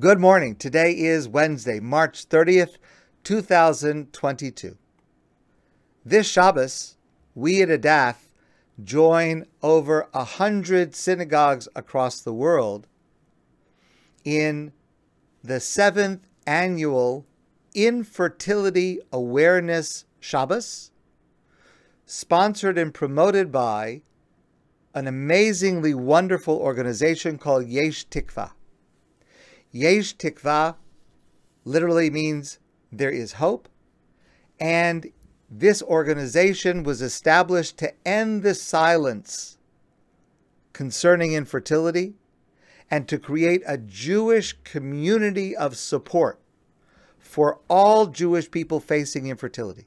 Good morning. Today is Wednesday, March 30th, 2022. This Shabbos, we at Adath join over a hundred synagogues across the world in the seventh annual Infertility Awareness Shabbos, sponsored and promoted by an amazingly wonderful organization called Yesh Tikva. Yesh Tikva literally means there is hope, and this organization was established to end the silence concerning infertility and to create a Jewish community of support for all Jewish people facing infertility.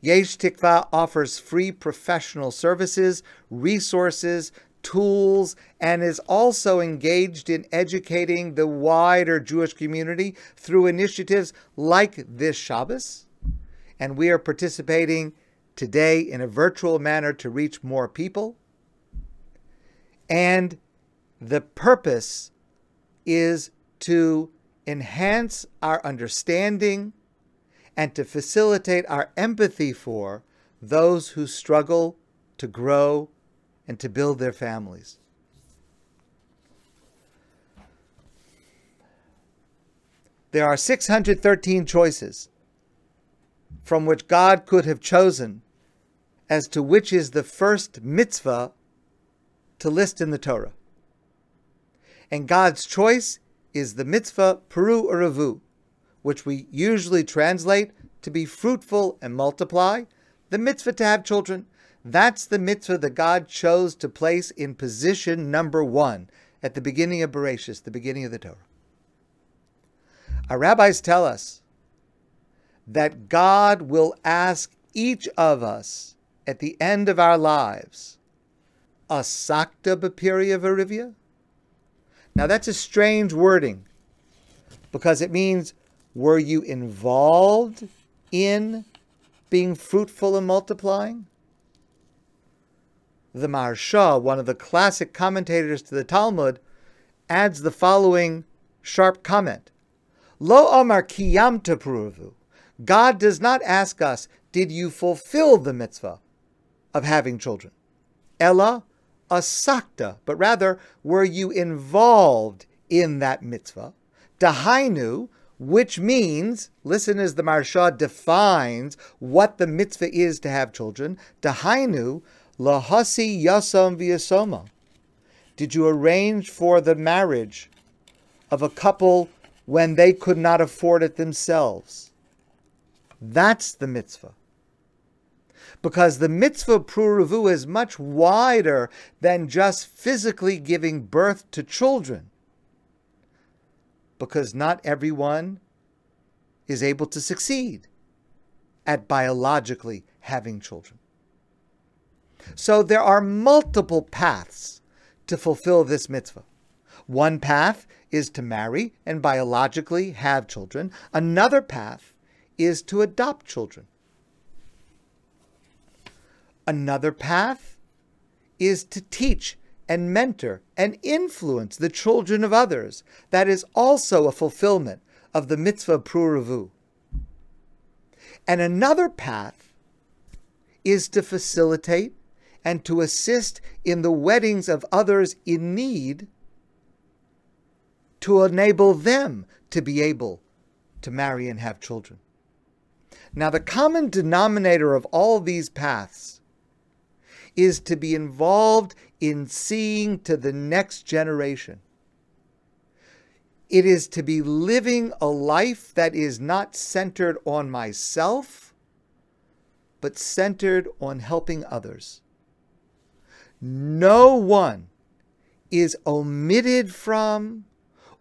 Yesh Tikva offers free professional services, resources, tools, and is also engaged in educating the wider Jewish community through initiatives like this Shabbos. And we are participating today in a virtual manner to reach more people. And the purpose is to enhance our understanding and to facilitate our empathy for those who struggle to grow and to build their families. There are 613 choices from which God could have chosen as to which is the first mitzvah to list in the Torah. And God's choice is the mitzvah Peru Uravu, which we usually translate to be fruitful and multiply, the mitzvah to have children. That's the mitzvah that God chose to place in position number one at the beginning of Bereshit, the beginning of the Torah. Our rabbis tell us that God will ask each of us at the end of our lives, Asakta Bapiria Varivya? Now that's a strange wording because it means were you involved in being fruitful and multiplying? The Maharsha, one of the classic commentators to the Talmud, adds the following sharp comment. Lo amar kiyamta pruvu. God does not ask us, did you fulfill the mitzvah of having children? Ella asakta, but rather, were you involved in that mitzvah? Dahainu, which means, listen as the Maharsha defines what the mitzvah is to have children. Dahainu, lahasi yasam viasoma. Did you arrange for the marriage of a couple when they could not afford it themselves? That's the mitzvah. Because the mitzvah pruruvu is much wider than just physically giving birth to children because not everyone is able to succeed at biologically having children. So there are multiple paths to fulfill this mitzvah. One path is to marry and biologically have children. Another path is to adopt children. Another path is to teach and mentor and influence the children of others. That is also a fulfillment of the mitzvah pruruvu. And another path is to facilitate and to assist in the weddings of others in need to enable them to be able to marry and have children. Now, the common denominator of all these paths is to be involved in seeing to the next generation. It is to be living a life that is not centered on myself, but centered on helping others. No one is omitted from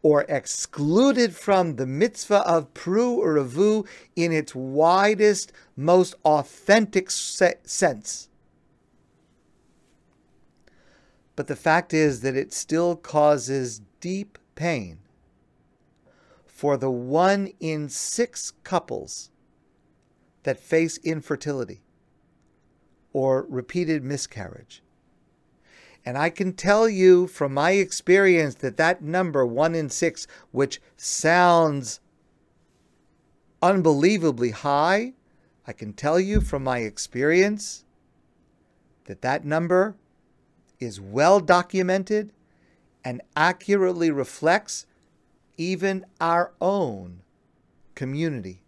or excluded from the mitzvah of Pru or Avu in its widest, most authentic se- sense. But the fact is that it still causes deep pain for the one in six couples that face infertility or repeated miscarriage. And I can tell you from my experience that that number, one in six, which sounds unbelievably high, I can tell you from my experience that that number is well documented and accurately reflects even our own community.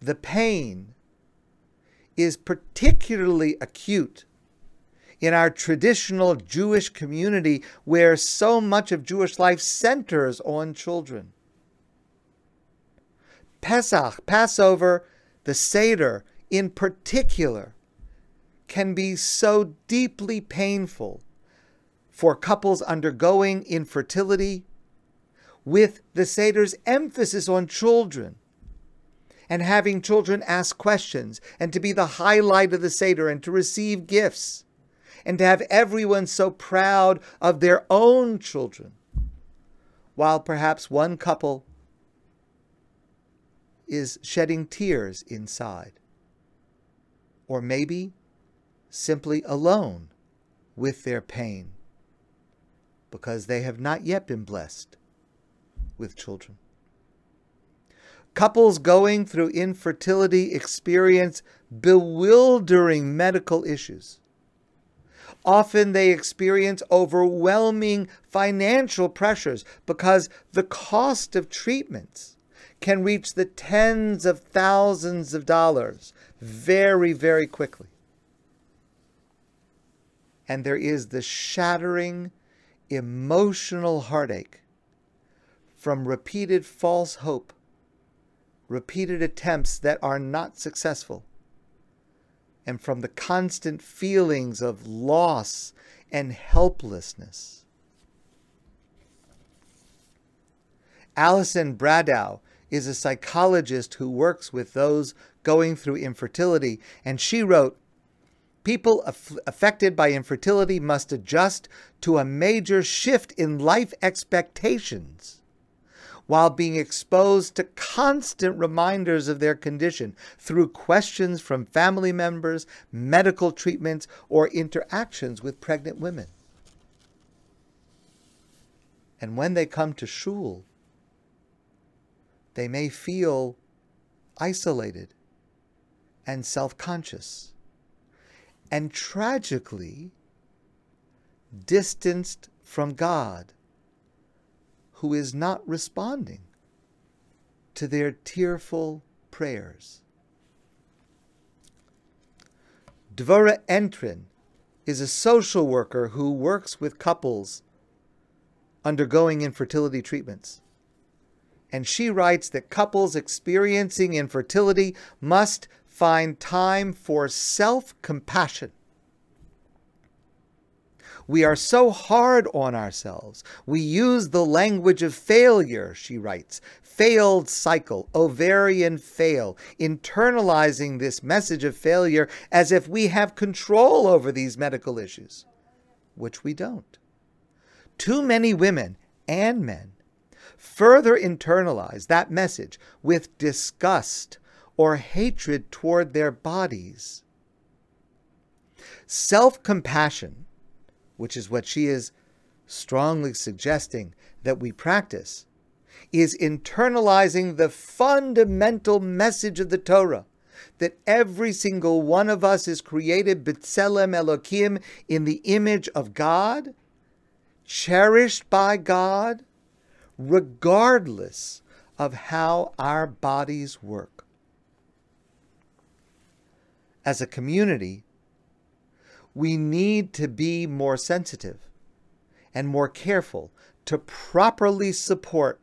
The pain is particularly acute in our traditional Jewish community where so much of Jewish life centers on children. Pesach, Passover, the Seder in particular, can be so deeply painful for couples undergoing infertility, with the Seder's emphasis on children and having children ask questions and to be the highlight of the Seder and to receive gifts and to have everyone so proud of their own children, while perhaps one couple is shedding tears inside, or maybe simply alone with their pain because they have not yet been blessed with children. Couples going through infertility experience bewildering medical issues. Often they experience overwhelming financial pressures because the cost of treatments can reach the tens of thousands of dollars very, very quickly. And there is the shattering emotional heartache from repeated false hope, repeated attempts that are not successful, and from the constant feelings of loss and helplessness. Alison Bradow is a psychologist who works with those going through infertility, and she wrote People aff- affected by infertility must adjust to a major shift in life expectations while being exposed to constant reminders of their condition through questions from family members, medical treatments, or interactions with pregnant women. And when they come to shul, they may feel isolated and self conscious and tragically distanced from God, who is not responding to their tearful prayers. Dvora Entrin is a social worker who works with couples undergoing infertility treatments. And she writes that couples experiencing infertility must find time for self compassion. We are so hard on ourselves. We use the language of failure, she writes. Failed cycle, ovarian fail, internalizing this message of failure as if we have control over these medical issues, which we don't. Too many women and men further internalize that message with disgust or hatred toward their bodies. Self compassion, which is what she is strongly suggesting that we practice, is internalizing the fundamental message of the Torah that every single one of us is created B'Tselem Elokim in the image of God, cherished by God, regardless of how our bodies work. As a community, we need to be more sensitive and more careful to properly support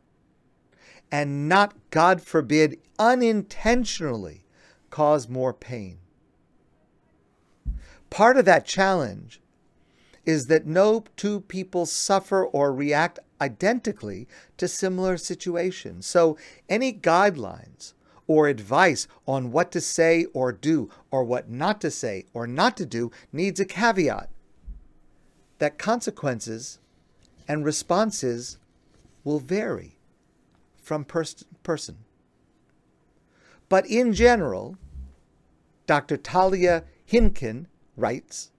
and not, God forbid, unintentionally cause more pain. Part of that challenge is that no two people suffer or react identically to similar situations. So, any guidelines or advice on what to say or do or what not to say or not to do needs a caveat that consequences and responses will vary from person to person. But in general, Dr. Talia Hinkin writes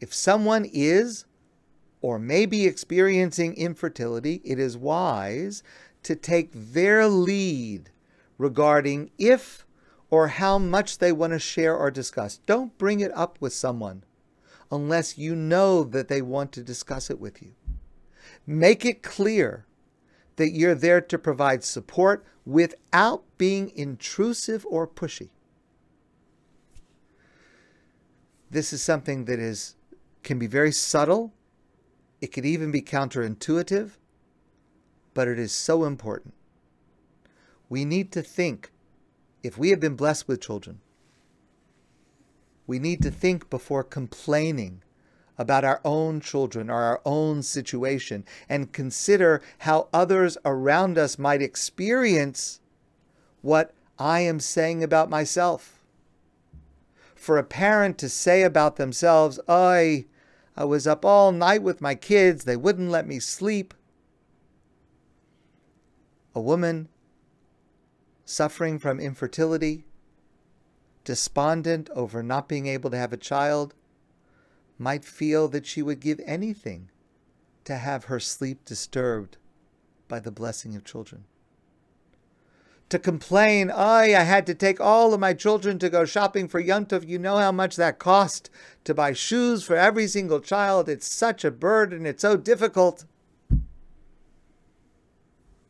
If someone is or may be experiencing infertility, it is wise to take their lead regarding if or how much they want to share or discuss. Don't bring it up with someone unless you know that they want to discuss it with you. Make it clear that you're there to provide support without being intrusive or pushy. This is something that is can be very subtle. It could even be counterintuitive, but it is so important. We need to think if we have been blessed with children, we need to think before complaining about our own children or our own situation and consider how others around us might experience what I am saying about myself. For a parent to say about themselves, I, I was up all night with my kids, they wouldn't let me sleep. A woman suffering from infertility, despondent over not being able to have a child, might feel that she would give anything to have her sleep disturbed by the blessing of children. To complain, I, I had to take all of my children to go shopping for Yuntov. You know how much that cost to buy shoes for every single child. It's such a burden. It's so difficult.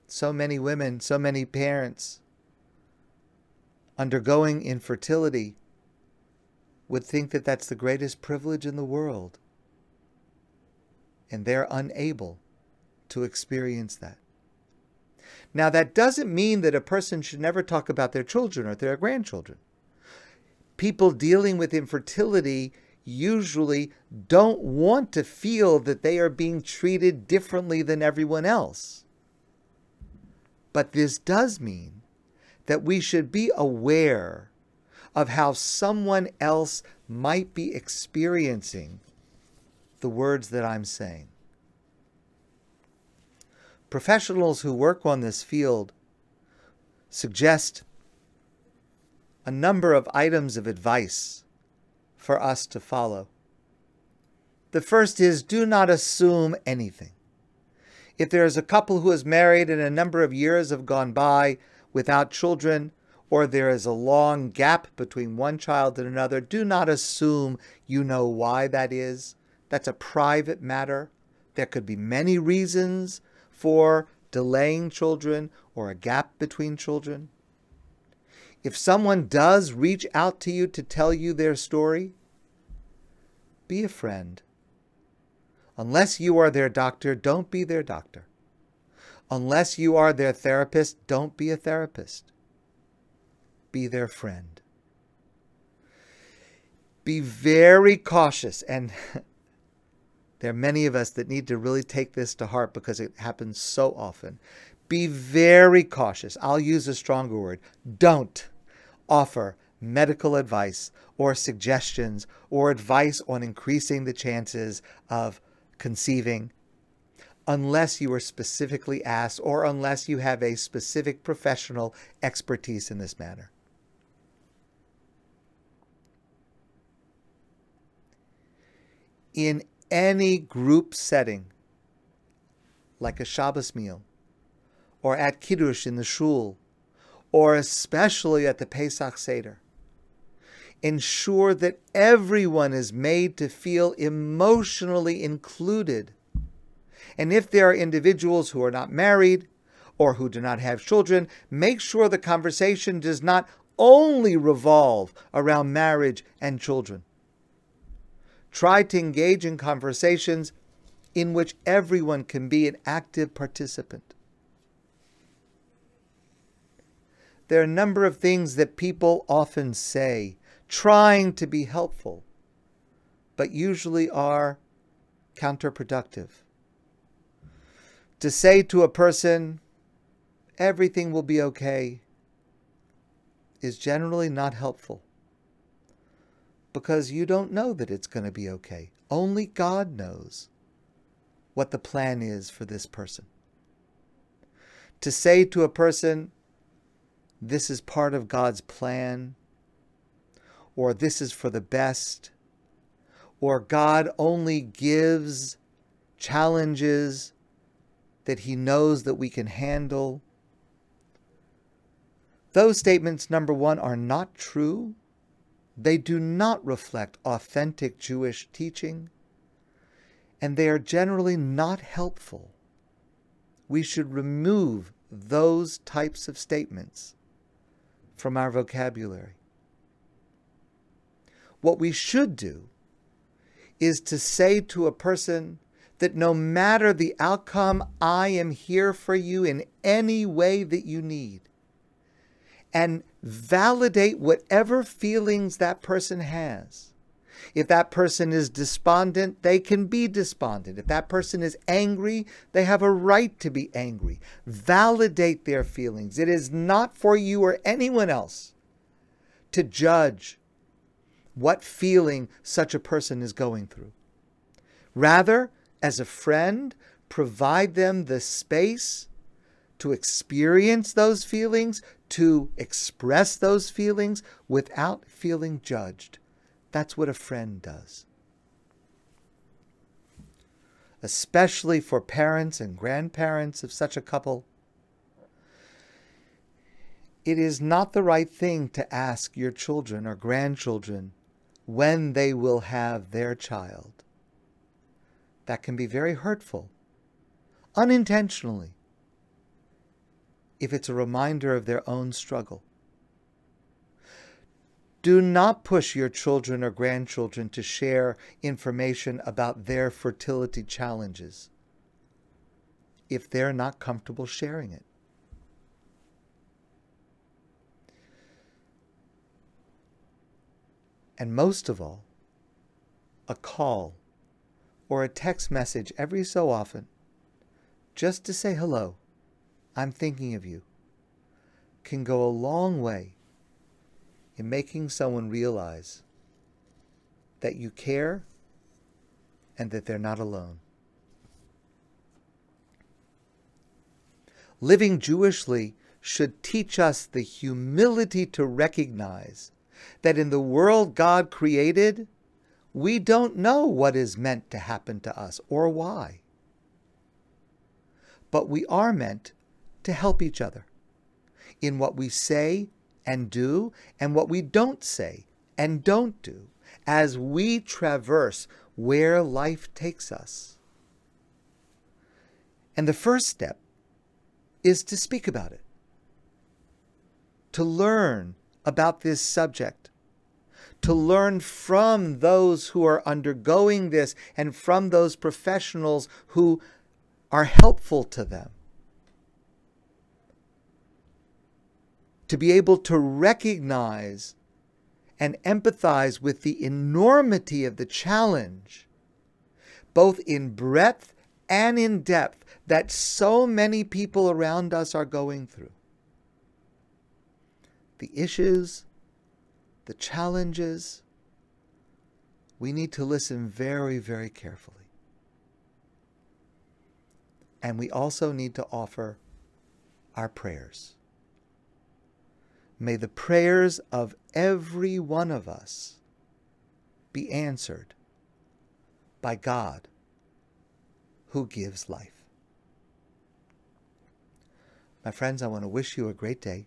So many women, so many parents undergoing infertility would think that that's the greatest privilege in the world. And they're unable to experience that. Now, that doesn't mean that a person should never talk about their children or their grandchildren. People dealing with infertility usually don't want to feel that they are being treated differently than everyone else. But this does mean that we should be aware of how someone else might be experiencing the words that I'm saying. Professionals who work on this field suggest a number of items of advice for us to follow. The first is do not assume anything. If there is a couple who is married and a number of years have gone by without children, or there is a long gap between one child and another, do not assume you know why that is. That's a private matter. There could be many reasons for delaying children or a gap between children. If someone does reach out to you to tell you their story, be a friend. Unless you are their doctor, don't be their doctor. Unless you are their therapist, don't be a therapist be their friend. Be very cautious. And there are many of us that need to really take this to heart because it happens so often. Be very cautious. I'll use a stronger word. Don't offer medical advice or suggestions or advice on increasing the chances of conceiving unless you are specifically asked or unless you have a specific professional expertise in this matter. in any group setting, like a Shabbos meal, or at Kiddush in the shul, or especially at the Pesach Seder. Ensure that everyone is made to feel emotionally included. And if there are individuals who are not married or who do not have children, make sure the conversation does not only revolve around marriage and children. Try to engage in conversations in which everyone can be an active participant. There are a number of things that people often say, trying to be helpful, but usually are counterproductive. To say to a person, everything will be okay, is generally not helpful because you don't know that it's going to be okay. Only God knows what the plan is for this person. To say to a person, this is part of God's plan, or this is for the best, or God only gives challenges that he knows that we can handle. Those statements, number one, are not true. They do not reflect authentic Jewish teaching, and they are generally not helpful. We should remove those types of statements from our vocabulary. What we should do is to say to a person that no matter the outcome, I am here for you in any way that you need. And validate whatever feelings that person has. If that person is despondent, they can be despondent. If that person is angry, they have a right to be angry. Validate their feelings. It is not for you or anyone else to judge what feeling such a person is going through. Rather, as a friend, provide them the space to experience those feelings, to express those feelings without feeling judged. That's what a friend does. Especially for parents and grandparents of such a couple, it is not the right thing to ask your children or grandchildren when they will have their child. That can be very hurtful, unintentionally, if it's a reminder of their own struggle. Do not push your children or grandchildren to share information about their fertility challenges if they're not comfortable sharing it. And most of all, a call or a text message every so often just to say hello, I'm thinking of you, can go a long way in making someone realize that you care and that they're not alone. Living Jewishly should teach us the humility to recognize that in the world God created, we don't know what is meant to happen to us or why. But we are meant to help each other in what we say and do and what we don't say and don't do as we traverse where life takes us. And the first step is to speak about it, to learn about this subject, to learn from those who are undergoing this and from those professionals who are helpful to them. To be able to recognize and empathize with the enormity of the challenge, both in breadth and in depth, that so many people around us are going through the issues, the challenges, we need to listen very, very carefully. And we also need to offer our prayers. May the prayers of every one of us be answered by God who gives life. My friends, I want to wish you a great day